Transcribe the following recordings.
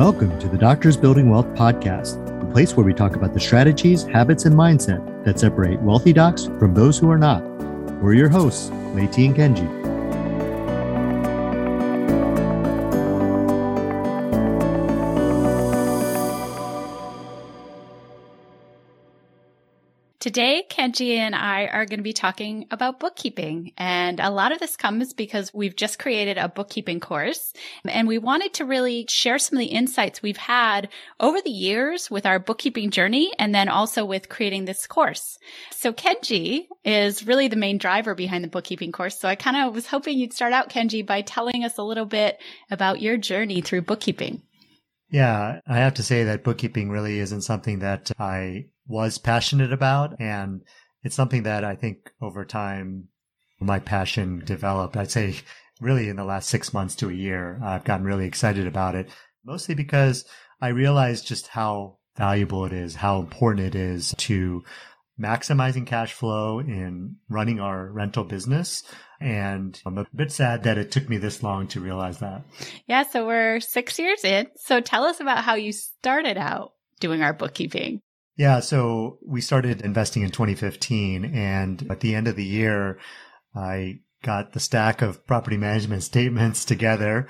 Welcome to the Doctors Building Wealth podcast, a place where we talk about the strategies, habits, and mindset that separate wealthy docs from those who are not. We're your hosts, Leti and Kenji. Today, Kenji and I are going to be talking about bookkeeping. And a lot of this comes because we've just created a bookkeeping course and we wanted to really share some of the insights we've had over the years with our bookkeeping journey and then also with creating this course. So Kenji is really the main driver behind the bookkeeping course. So I kind of was hoping you'd start out, Kenji, by telling us a little bit about your journey through bookkeeping. Yeah, I have to say that bookkeeping really isn't something that I was passionate about. And it's something that I think over time, my passion developed. I'd say really in the last six months to a year, I've gotten really excited about it, mostly because I realized just how valuable it is, how important it is to maximizing cash flow in running our rental business. And I'm a bit sad that it took me this long to realize that. Yeah. So we're six years in. So tell us about how you started out doing our bookkeeping. Yeah. So we started investing in 2015. And at the end of the year, I got the stack of property management statements together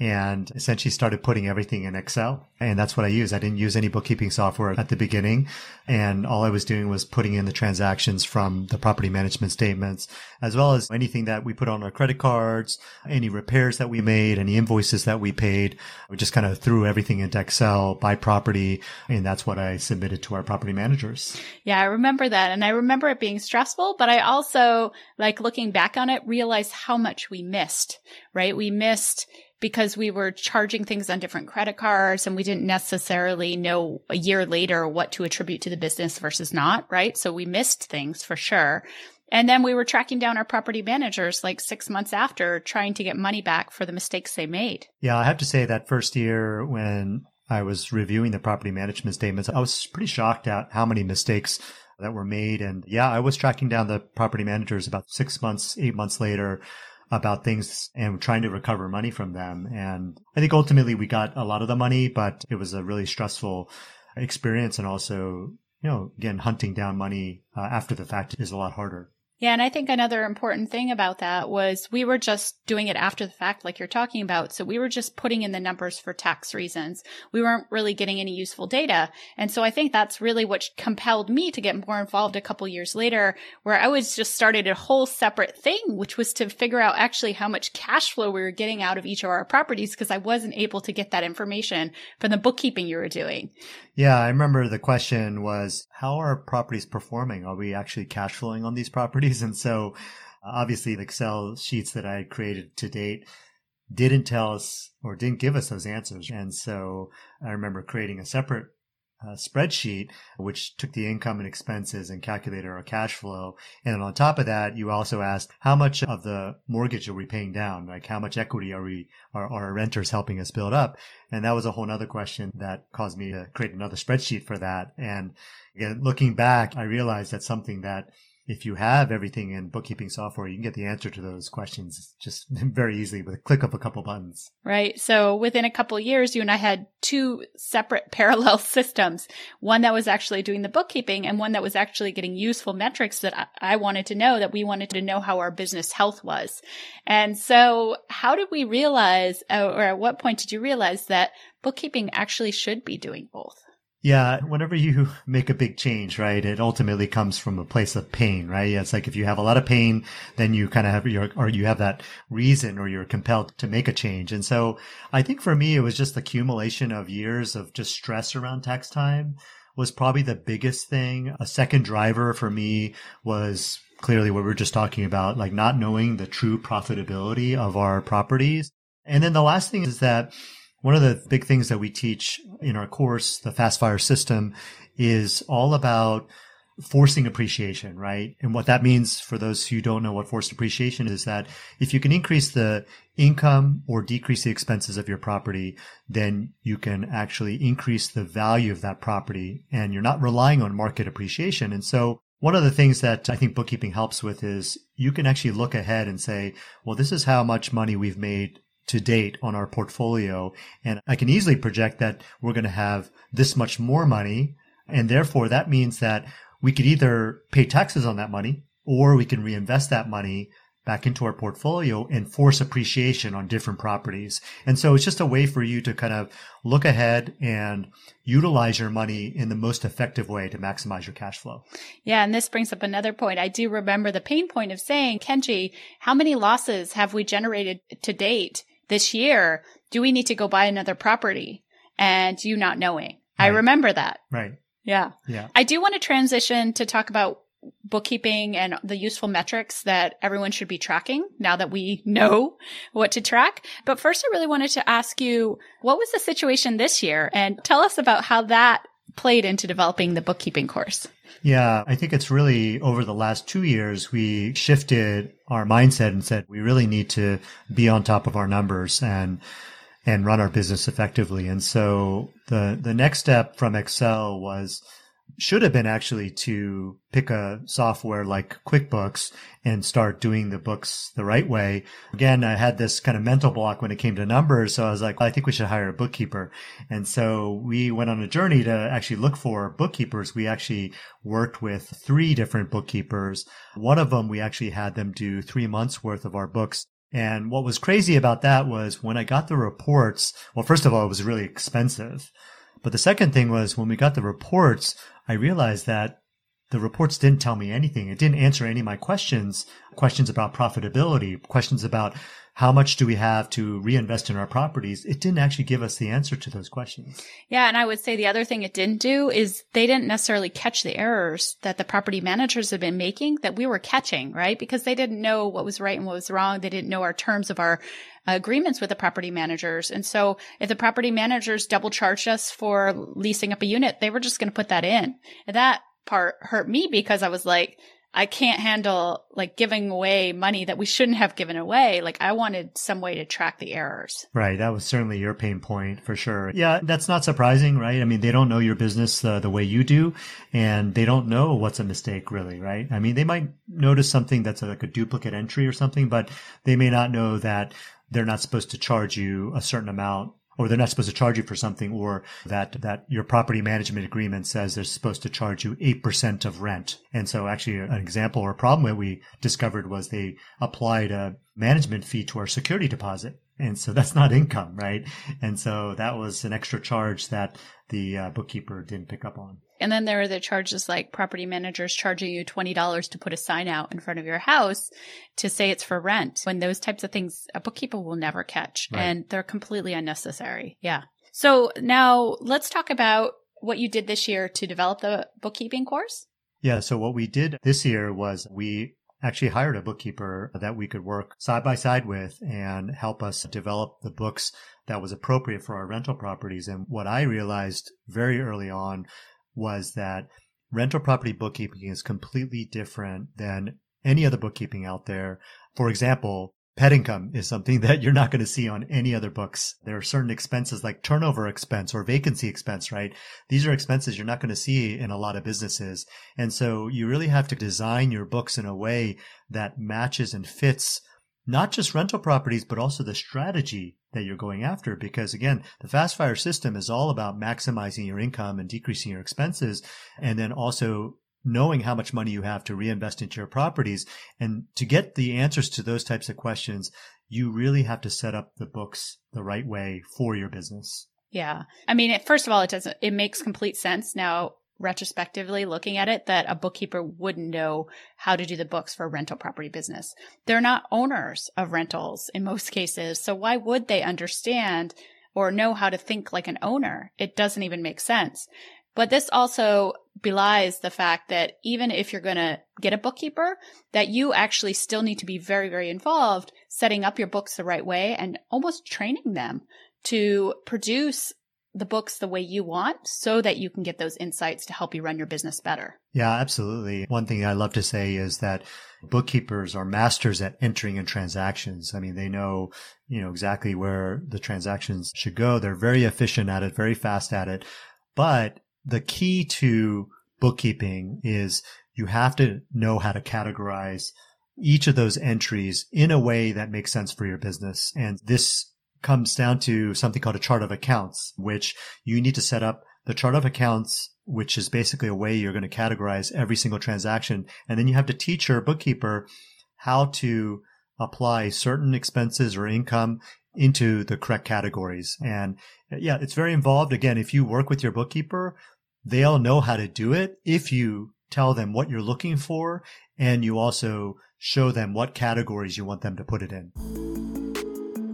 and essentially started putting everything in Excel. And that's what I use. I didn't use any bookkeeping software at the beginning. And all I was doing was putting in the transactions from the property management statements, as well as anything that we put on our credit cards, any repairs that we made, any invoices that we paid. We just kind of threw everything into Excel by property. And that's what I submitted to our property managers. Yeah, I remember that. And I remember it being stressful, but I also, like looking back on it, realized how much we missed, right? We missed because we were charging things on different credit cards and we didn't necessarily know a year later what to attribute to the business versus not, right? So we missed things for sure. And then we were tracking down our property managers like six months after trying to get money back for the mistakes they made. Yeah, I have to say that first year when I was reviewing the property management statements, I was pretty shocked at how many mistakes that were made. And yeah, I was tracking down the property managers about six months, eight months later about things and trying to recover money from them. And I think ultimately we got a lot of the money, but it was a really stressful experience. And also, you know, again, hunting down money uh, after the fact is a lot harder. Yeah. And I think another important thing about that was we were just doing it after the fact, like you're talking about. So we were just putting in the numbers for tax reasons. We weren't really getting any useful data. And so I think that's really what compelled me to get more involved a couple years later, where I was just started a whole separate thing, which was to figure out actually how much cash flow we were getting out of each of our properties because I wasn't able to get that information from the bookkeeping you were doing. Yeah. I remember the question was, how are properties performing? Are we actually cash flowing on these properties? And so obviously the Excel sheets that I had created to date didn't tell us or didn't give us those answers. And so I remember creating a separate uh, spreadsheet, which took the income and expenses and calculated our cash flow. And on top of that, you also asked how much of the mortgage are we paying down? Like how much equity are we, are, are our renters helping us build up? And that was a whole other question that caused me to create another spreadsheet for that. And again, looking back, I realized that something that if you have everything in bookkeeping software, you can get the answer to those questions just very easily with a click of a couple buttons. Right. So within a couple years, you and I had two separate parallel systems. One that was actually doing the bookkeeping and one that was actually getting useful metrics that I wanted to know that we wanted to know how our business health was. And so how did we realize, or at what point did you realize that bookkeeping actually should be doing both? Yeah, whenever you make a big change, right, it ultimately comes from a place of pain, right? It's like if you have a lot of pain, then you kind of have your, or you have that reason or you're compelled to make a change. And so I think for me, it was just the accumulation of years of just stress around tax time was probably the biggest thing. A second driver for me was clearly what we are just talking about, like not knowing the true profitability of our properties. And then the last thing is that one of the big things that we teach in our course, the fast fire system is all about forcing appreciation, right? And what that means for those who don't know what forced appreciation is that if you can increase the income or decrease the expenses of your property, then you can actually increase the value of that property and you're not relying on market appreciation. And so one of the things that I think bookkeeping helps with is you can actually look ahead and say, well, this is how much money we've made to date on our portfolio. And I can easily project that we're going to have this much more money. And therefore that means that we could either pay taxes on that money or we can reinvest that money back into our portfolio and force appreciation on different properties. And so it's just a way for you to kind of look ahead and utilize your money in the most effective way to maximize your cash flow. Yeah. And this brings up another point. I do remember the pain point of saying, Kenji, how many losses have we generated to date this year? Do we need to go buy another property? And you not knowing. Right. I remember that. Right. Yeah. Yeah. I do want to transition to talk about bookkeeping and the useful metrics that everyone should be tracking now that we know what to track. But first, I really wanted to ask you, what was the situation this year? And tell us about how that played into developing the bookkeeping course. Yeah, I think it's really over the last two years, we shifted our mindset and said we really need to be on top of our numbers and and run our business effectively. And so the the next step from Excel was should have been actually to pick a software like QuickBooks and start doing the books the right way. Again, I had this kind of mental block when it came to numbers. So I was like, I think we should hire a bookkeeper. And so we went on a journey to actually look for bookkeepers. We actually worked with three different bookkeepers. One of them, we actually had them do three months worth of our books. And what was crazy about that was when I got the reports, well, first of all, it was really expensive. But the second thing was when we got the reports, I realized that the reports didn't tell me anything. It didn't answer any of my questions, questions about profitability, questions about how much do we have to reinvest in our properties? It didn't actually give us the answer to those questions. Yeah. And I would say the other thing it didn't do is they didn't necessarily catch the errors that the property managers have been making that we were catching, right? Because they didn't know what was right and what was wrong. They didn't know our terms of our agreements with the property managers. And so if the property managers double charged us for leasing up a unit, they were just going to put that in. And that part hurt me because I was like, I can't handle like giving away money that we shouldn't have given away. Like I wanted some way to track the errors. Right. That was certainly your pain point for sure. Yeah. That's not surprising, right? I mean, they don't know your business uh, the way you do and they don't know what's a mistake really, right? I mean, they might notice something that's like a duplicate entry or something, but they may not know that they're not supposed to charge you a certain amount or they're not supposed to charge you for something or that, that your property management agreement says they're supposed to charge you 8% of rent. And so actually uh, an example or a problem that we discovered was they applied a management fee to our security deposit. And so that's not income, right? And so that was an extra charge that the uh, bookkeeper didn't pick up on. And then there are the charges like property managers charging you $20 to put a sign out in front of your house to say it's for rent. When those types of things, a bookkeeper will never catch right. and they're completely unnecessary. Yeah. So now let's talk about what you did this year to develop the bookkeeping course. Yeah. So what we did this year was we actually hired a bookkeeper that we could work side by side with and help us develop the books that was appropriate for our rental properties. And what I realized very early on was that rental property bookkeeping is completely different than any other bookkeeping out there. For example, pet income is something that you're not going to see on any other books. There are certain expenses like turnover expense or vacancy expense, right? These are expenses you're not going to see in a lot of businesses. And so you really have to design your books in a way that matches and fits not just rental properties, but also the strategy that you're going after. Because again, the fast fire system is all about maximizing your income and decreasing your expenses. And then also knowing how much money you have to reinvest into your properties. And to get the answers to those types of questions, you really have to set up the books the right way for your business. Yeah. I mean, first of all, it doesn't, it makes complete sense. Now, retrospectively looking at it that a bookkeeper wouldn't know how to do the books for a rental property business. They're not owners of rentals in most cases. So why would they understand or know how to think like an owner? It doesn't even make sense. But this also belies the fact that even if you're going to get a bookkeeper, that you actually still need to be very, very involved setting up your books the right way and almost training them to produce the books the way you want so that you can get those insights to help you run your business better. Yeah, absolutely. One thing I love to say is that bookkeepers are masters at entering in transactions. I mean, they know, you know, exactly where the transactions should go. They're very efficient at it, very fast at it. But the key to bookkeeping is you have to know how to categorize each of those entries in a way that makes sense for your business. And this comes down to something called a chart of accounts, which you need to set up the chart of accounts, which is basically a way you're going to categorize every single transaction. And then you have to teach your bookkeeper how to apply certain expenses or income into the correct categories. And yeah, it's very involved. Again, if you work with your bookkeeper, they'll know how to do it if you tell them what you're looking for and you also show them what categories you want them to put it in.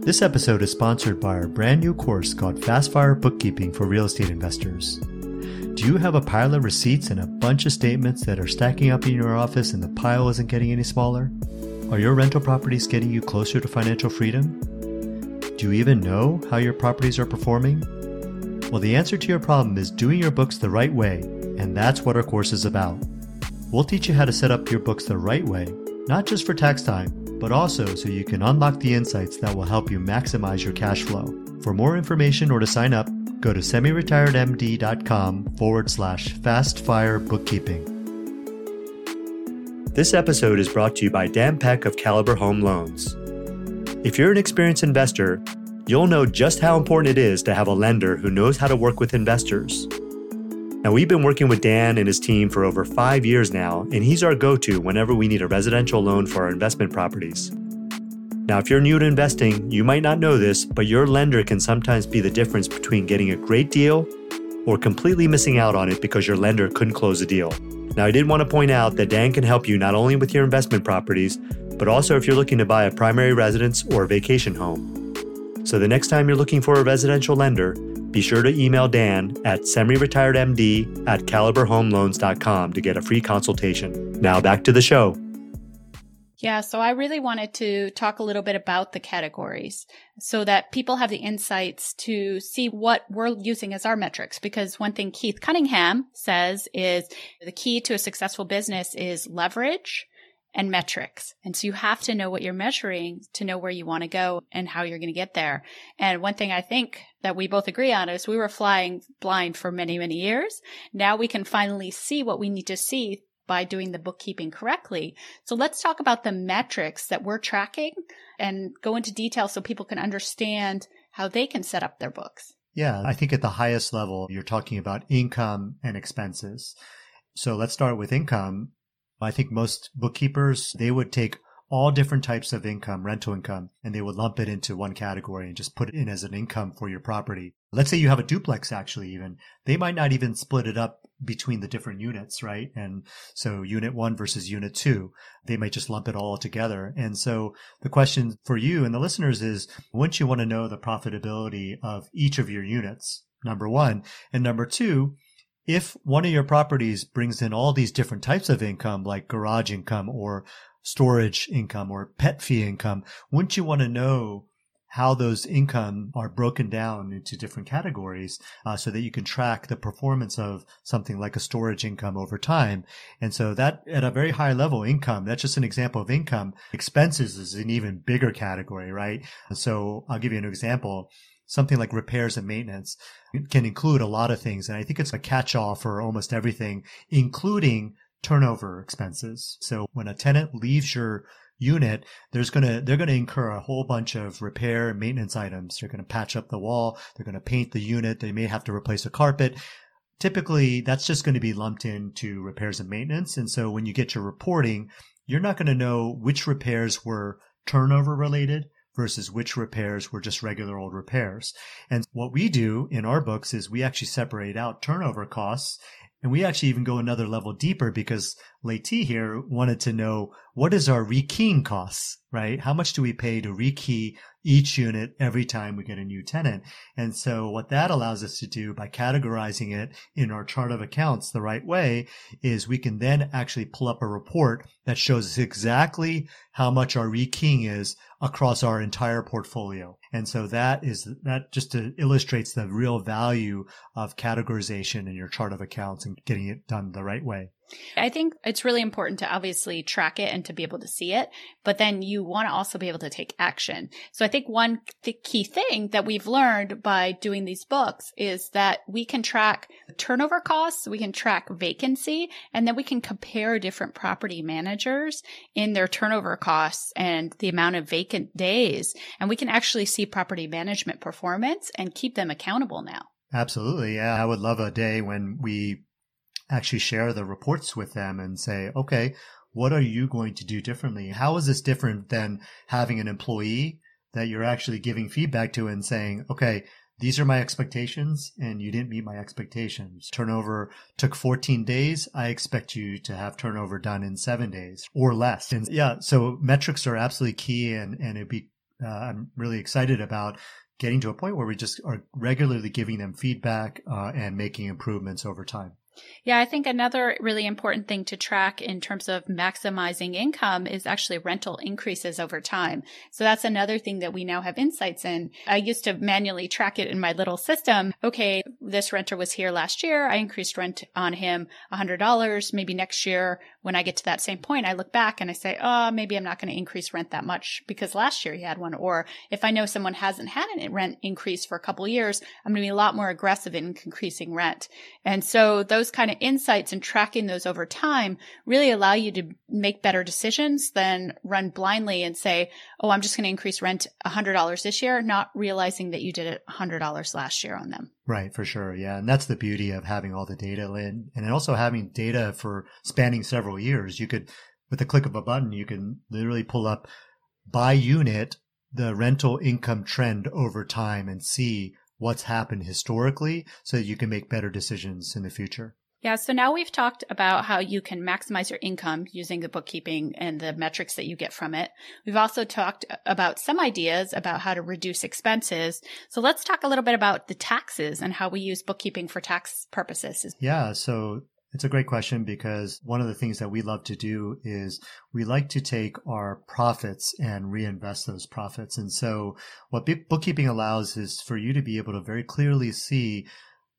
This episode is sponsored by our brand new course called Fast Fire Bookkeeping for Real Estate Investors. Do you have a pile of receipts and a bunch of statements that are stacking up in your office and the pile isn't getting any smaller? Are your rental properties getting you closer to financial freedom? Do you even know how your properties are performing? Well, the answer to your problem is doing your books the right way, and that's what our course is about. We'll teach you how to set up your books the right way, not just for tax time, but also so you can unlock the insights that will help you maximize your cash flow. For more information or to sign up, go to semiretiredmd.com forward slash fastfire bookkeeping. This episode is brought to you by Dan Peck of Caliber Home Loans. If you're an experienced investor, you'll know just how important it is to have a lender who knows how to work with investors. Now, we've been working with Dan and his team for over five years now, and he's our go to whenever we need a residential loan for our investment properties. Now, if you're new to investing, you might not know this, but your lender can sometimes be the difference between getting a great deal or completely missing out on it because your lender couldn't close a deal. Now, I did want to point out that Dan can help you not only with your investment properties, but also if you're looking to buy a primary residence or a vacation home. So the next time you're looking for a residential lender, be sure to email Dan at semiretiredmd at caliberhomeloans.com to get a free consultation. Now back to the show. Yeah, so I really wanted to talk a little bit about the categories so that people have the insights to see what we're using as our metrics. Because one thing Keith Cunningham says is the key to a successful business is leverage and metrics. And so you have to know what you're measuring to know where you want to go and how you're going to get there. And one thing I think that we both agree on is we were flying blind for many, many years. Now we can finally see what we need to see by doing the bookkeeping correctly. So let's talk about the metrics that we're tracking and go into detail so people can understand how they can set up their books. Yeah, I think at the highest level, you're talking about income and expenses. So let's start with income. I think most bookkeepers, they would take all different types of income, rental income, and they would lump it into one category and just put it in as an income for your property. Let's say you have a duplex, actually, even. They might not even split it up between the different units, right? And so unit one versus unit two, they might just lump it all together. And so the question for you and the listeners is, wouldn't you want to know the profitability of each of your units? Number one. And number two, if one of your properties brings in all these different types of income, like garage income or storage income or pet fee income, wouldn't you want to know how those income are broken down into different categories uh, so that you can track the performance of something like a storage income over time. And so that at a very high level income, that's just an example of income. Expenses is an even bigger category, right? So I'll give you an example something like repairs and maintenance can include a lot of things. And I think it's a catch all for almost everything, including turnover expenses. So when a tenant leaves your unit, there's going to, they're going to incur a whole bunch of repair and maintenance items. They're going to patch up the wall. They're going to paint the unit. They may have to replace a carpet. Typically, that's just going to be lumped into repairs and maintenance. And so when you get your reporting, you're not going to know which repairs were turnover related versus which repairs were just regular old repairs. And what we do in our books is we actually separate out turnover costs and we actually even go another level deeper because Leti here wanted to know what is our rekeying costs, right? How much do we pay to rekey each unit every time we get a new tenant? And so what that allows us to do by categorizing it in our chart of accounts the right way is we can then actually pull up a report that shows us exactly how much our rekeying is across our entire portfolio. And so that is, that just illustrates the real value of categorization in your chart of accounts and getting it done the right way. I think it's really important to obviously track it and to be able to see it, but then you want to also be able to take action. So I think one th- key thing that we've learned by doing these books is that we can track turnover costs, we can track vacancy, and then we can compare different property managers in their turnover costs and the amount of vacant days. And we can actually see property management performance and keep them accountable now. Absolutely. Yeah. I would love a day when we actually share the reports with them and say, okay, what are you going to do differently? How is this different than having an employee that you're actually giving feedback to and saying, okay, these are my expectations and you didn't meet my expectations. Turnover took 14 days. I expect you to have turnover done in seven days or less. And yeah, so metrics are absolutely key and, and it'd be, uh, I'm really excited about getting to a point where we just are regularly giving them feedback uh, and making improvements over time. Yeah, I think another really important thing to track in terms of maximizing income is actually rental increases over time. So that's another thing that we now have insights in. I used to manually track it in my little system. Okay, this renter was here last year. I increased rent on him $100. Maybe next year, when I get to that same point, I look back and I say, oh, maybe I'm not going to increase rent that much because last year he had one. Or if I know someone hasn't had a rent increase for a couple years, I'm going to be a lot more aggressive in increasing rent. And so those kind of insights and tracking those over time really allow you to make better decisions than run blindly and say, Oh, I'm just going to increase rent $100 this year, not realizing that you did it $100 last year on them. Right, for sure. Yeah. And that's the beauty of having all the data in and also having data for spanning several years. You could, with the click of a button, you can literally pull up by unit the rental income trend over time and see what's happened historically so that you can make better decisions in the future. Yeah, so now we've talked about how you can maximize your income using the bookkeeping and the metrics that you get from it. We've also talked about some ideas about how to reduce expenses. So let's talk a little bit about the taxes and how we use bookkeeping for tax purposes. Yeah, so it's a great question because one of the things that we love to do is we like to take our profits and reinvest those profits. And so what bookkeeping allows is for you to be able to very clearly see,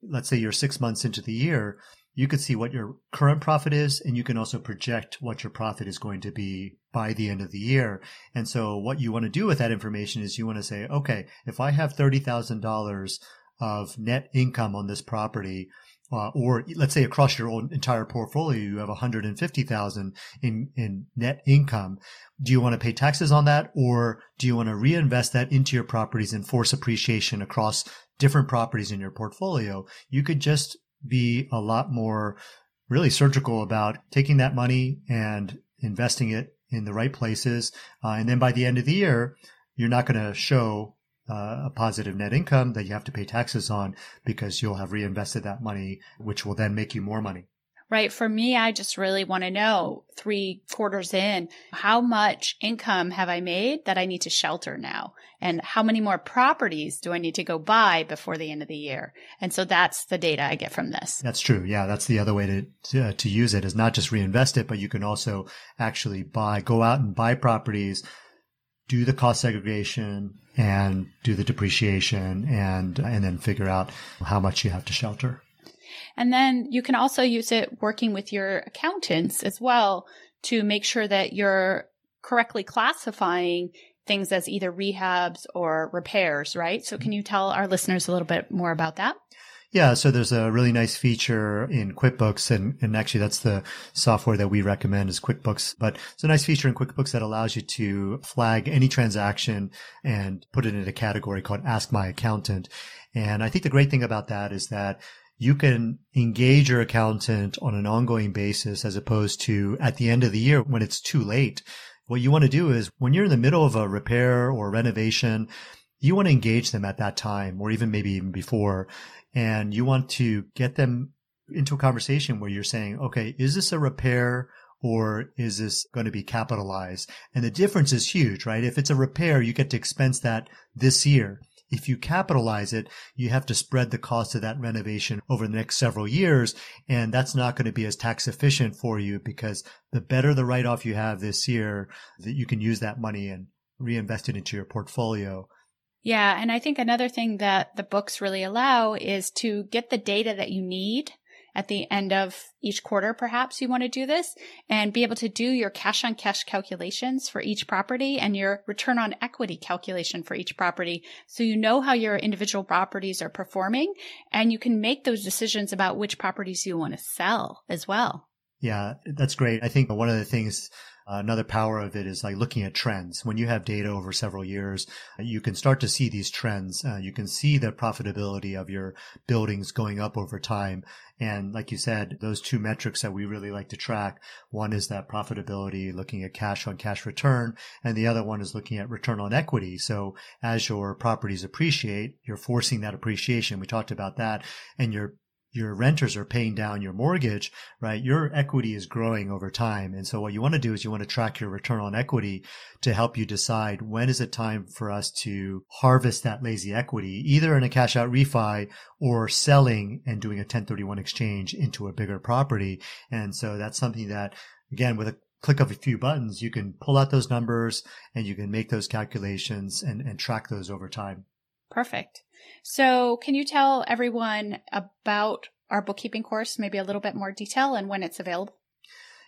let's say you're six months into the year, you could see what your current profit is and you can also project what your profit is going to be by the end of the year. And so what you want to do with that information is you want to say, okay, if I have $30,000 of net income on this property, uh, or let's say across your own entire portfolio, you have 150,000 in, in net income. Do you want to pay taxes on that or do you want to reinvest that into your properties and force appreciation across different properties in your portfolio? You could just be a lot more really surgical about taking that money and investing it in the right places. Uh, and then by the end of the year, you're not going to show uh, a positive net income that you have to pay taxes on because you'll have reinvested that money, which will then make you more money. Right. For me, I just really want to know three quarters in, how much income have I made that I need to shelter now? And how many more properties do I need to go buy before the end of the year? And so that's the data I get from this. That's true. Yeah. That's the other way to, to, uh, to use it is not just reinvest it, but you can also actually buy, go out and buy properties do the cost segregation and do the depreciation and and then figure out how much you have to shelter. And then you can also use it working with your accountants as well to make sure that you're correctly classifying things as either rehabs or repairs, right? So can you tell our listeners a little bit more about that? Yeah, so there's a really nice feature in QuickBooks, and, and actually that's the software that we recommend is QuickBooks. But it's a nice feature in QuickBooks that allows you to flag any transaction and put it in a category called Ask My Accountant. And I think the great thing about that is that you can engage your accountant on an ongoing basis as opposed to at the end of the year when it's too late. What you want to do is when you're in the middle of a repair or renovation, you want to engage them at that time or even maybe even before and you want to get them into a conversation where you're saying, okay, is this a repair or is this going to be capitalized? And the difference is huge, right? If it's a repair, you get to expense that this year. If you capitalize it, you have to spread the cost of that renovation over the next several years. And that's not going to be as tax efficient for you because the better the write off you have this year, that you can use that money and reinvest it into your portfolio. Yeah. And I think another thing that the books really allow is to get the data that you need at the end of each quarter, perhaps you want to do this and be able to do your cash on cash calculations for each property and your return on equity calculation for each property. So you know how your individual properties are performing and you can make those decisions about which properties you want to sell as well. Yeah, that's great. I think one of the things another power of it is like looking at trends. When you have data over several years, you can start to see these trends. Uh, you can see the profitability of your buildings going up over time. And like you said, those two metrics that we really like to track, one is that profitability, looking at cash on cash return, and the other one is looking at return on equity. So as your properties appreciate, you're forcing that appreciation. We talked about that and you're your renters are paying down your mortgage, right? Your equity is growing over time. And so what you want to do is you want to track your return on equity to help you decide when is it time for us to harvest that lazy equity, either in a cash out refi or selling and doing a 1031 exchange into a bigger property. And so that's something that again, with a click of a few buttons, you can pull out those numbers and you can make those calculations and, and track those over time. Perfect. So, can you tell everyone about our bookkeeping course, maybe a little bit more detail and when it's available?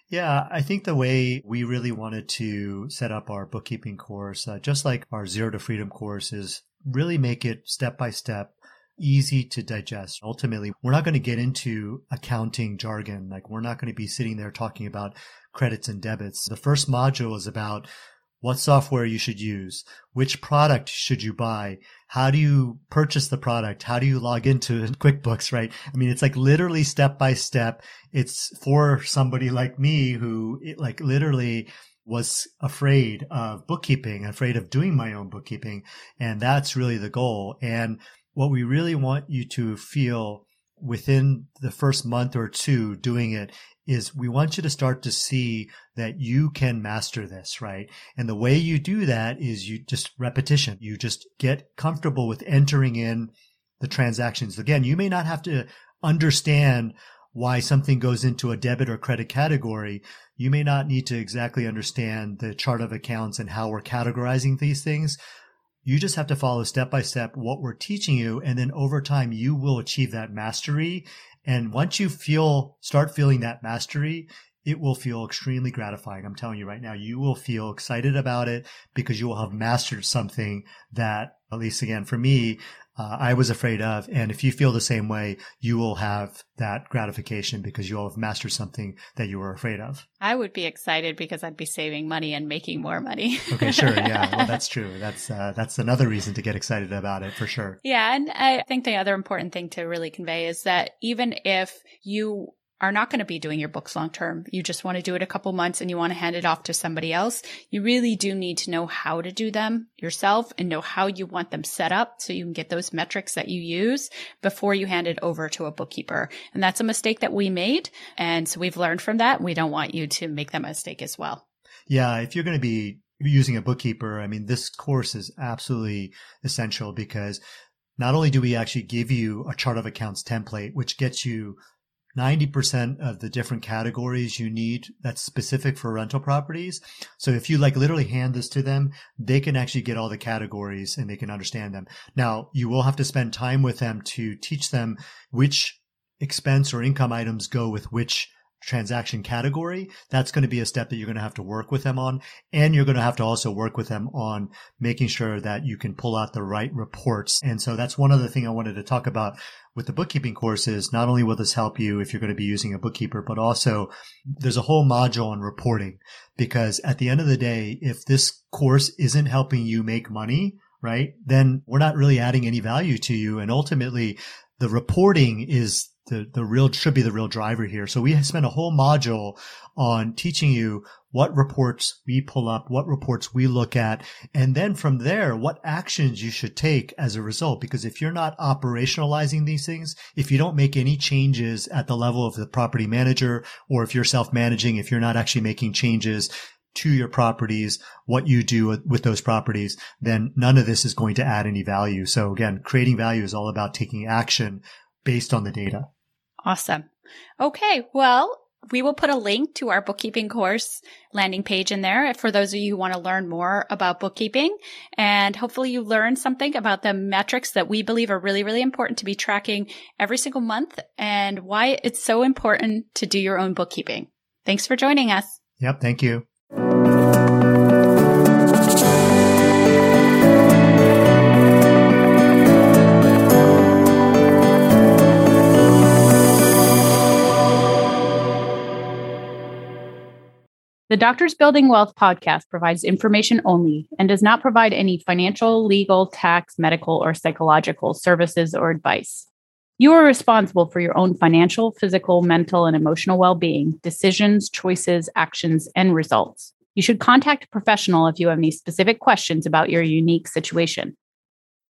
Yeah, I think the way we really wanted to set up our bookkeeping course, uh, just like our Zero to Freedom course, is really make it step by step, easy to digest. Ultimately, we're not going to get into accounting jargon. Like, we're not going to be sitting there talking about credits and debits. The first module is about what software you should use, which product should you buy, how do you purchase the product, how do you log into QuickBooks, right? I mean, it's like literally step by step. It's for somebody like me who it, like literally was afraid of bookkeeping, afraid of doing my own bookkeeping. And that's really the goal. And what we really want you to feel within the first month or two doing it is we want you to start to see that you can master this, right? And the way you do that is you just repetition. You just get comfortable with entering in the transactions. Again, you may not have to understand why something goes into a debit or credit category. You may not need to exactly understand the chart of accounts and how we're categorizing these things. You just have to follow step by step what we're teaching you. And then over time, you will achieve that mastery and once you feel, start feeling that mastery, it will feel extremely gratifying. I'm telling you right now, you will feel excited about it because you will have mastered something that, at least again, for me, uh, I was afraid of. And if you feel the same way, you will have that gratification because you'll have mastered something that you were afraid of. I would be excited because I'd be saving money and making more money. okay, sure. Yeah. Well, that's true. That's, uh, that's another reason to get excited about it for sure. Yeah. And I think the other important thing to really convey is that even if you are not going to be doing your books long term. You just want to do it a couple months and you want to hand it off to somebody else. You really do need to know how to do them yourself and know how you want them set up so you can get those metrics that you use before you hand it over to a bookkeeper. And that's a mistake that we made. And so we've learned from that. We don't want you to make that mistake as well. Yeah. If you're going to be using a bookkeeper, I mean, this course is absolutely essential because not only do we actually give you a chart of accounts template, which gets you 90% of the different categories you need that's specific for rental properties. So if you like literally hand this to them, they can actually get all the categories and they can understand them. Now you will have to spend time with them to teach them which expense or income items go with which transaction category. That's going to be a step that you're going to have to work with them on. And you're going to have to also work with them on making sure that you can pull out the right reports. And so that's one other thing I wanted to talk about with the bookkeeping courses. Not only will this help you if you're going to be using a bookkeeper, but also there's a whole module on reporting because at the end of the day, if this course isn't helping you make money, right, then we're not really adding any value to you. And ultimately the reporting is the, the real should be the real driver here. So we spent a whole module on teaching you what reports we pull up, what reports we look at, and then from there, what actions you should take as a result. Because if you're not operationalizing these things, if you don't make any changes at the level of the property manager, or if you're self-managing, if you're not actually making changes to your properties, what you do with those properties, then none of this is going to add any value. So again, creating value is all about taking action based on the data. Awesome. Okay. Well, We will put a link to our bookkeeping course landing page in there for those of you who want to learn more about bookkeeping. And hopefully you learn something about the metrics that we believe are really, really important to be tracking every single month and why it's so important to do your own bookkeeping. Thanks for joining us. Yep. Thank you. The Doctors Building Wealth podcast provides information only and does not provide any financial, legal, tax, medical, or psychological services or advice. You are responsible for your own financial, physical, mental, and emotional well being, decisions, choices, actions, and results. You should contact a professional if you have any specific questions about your unique situation.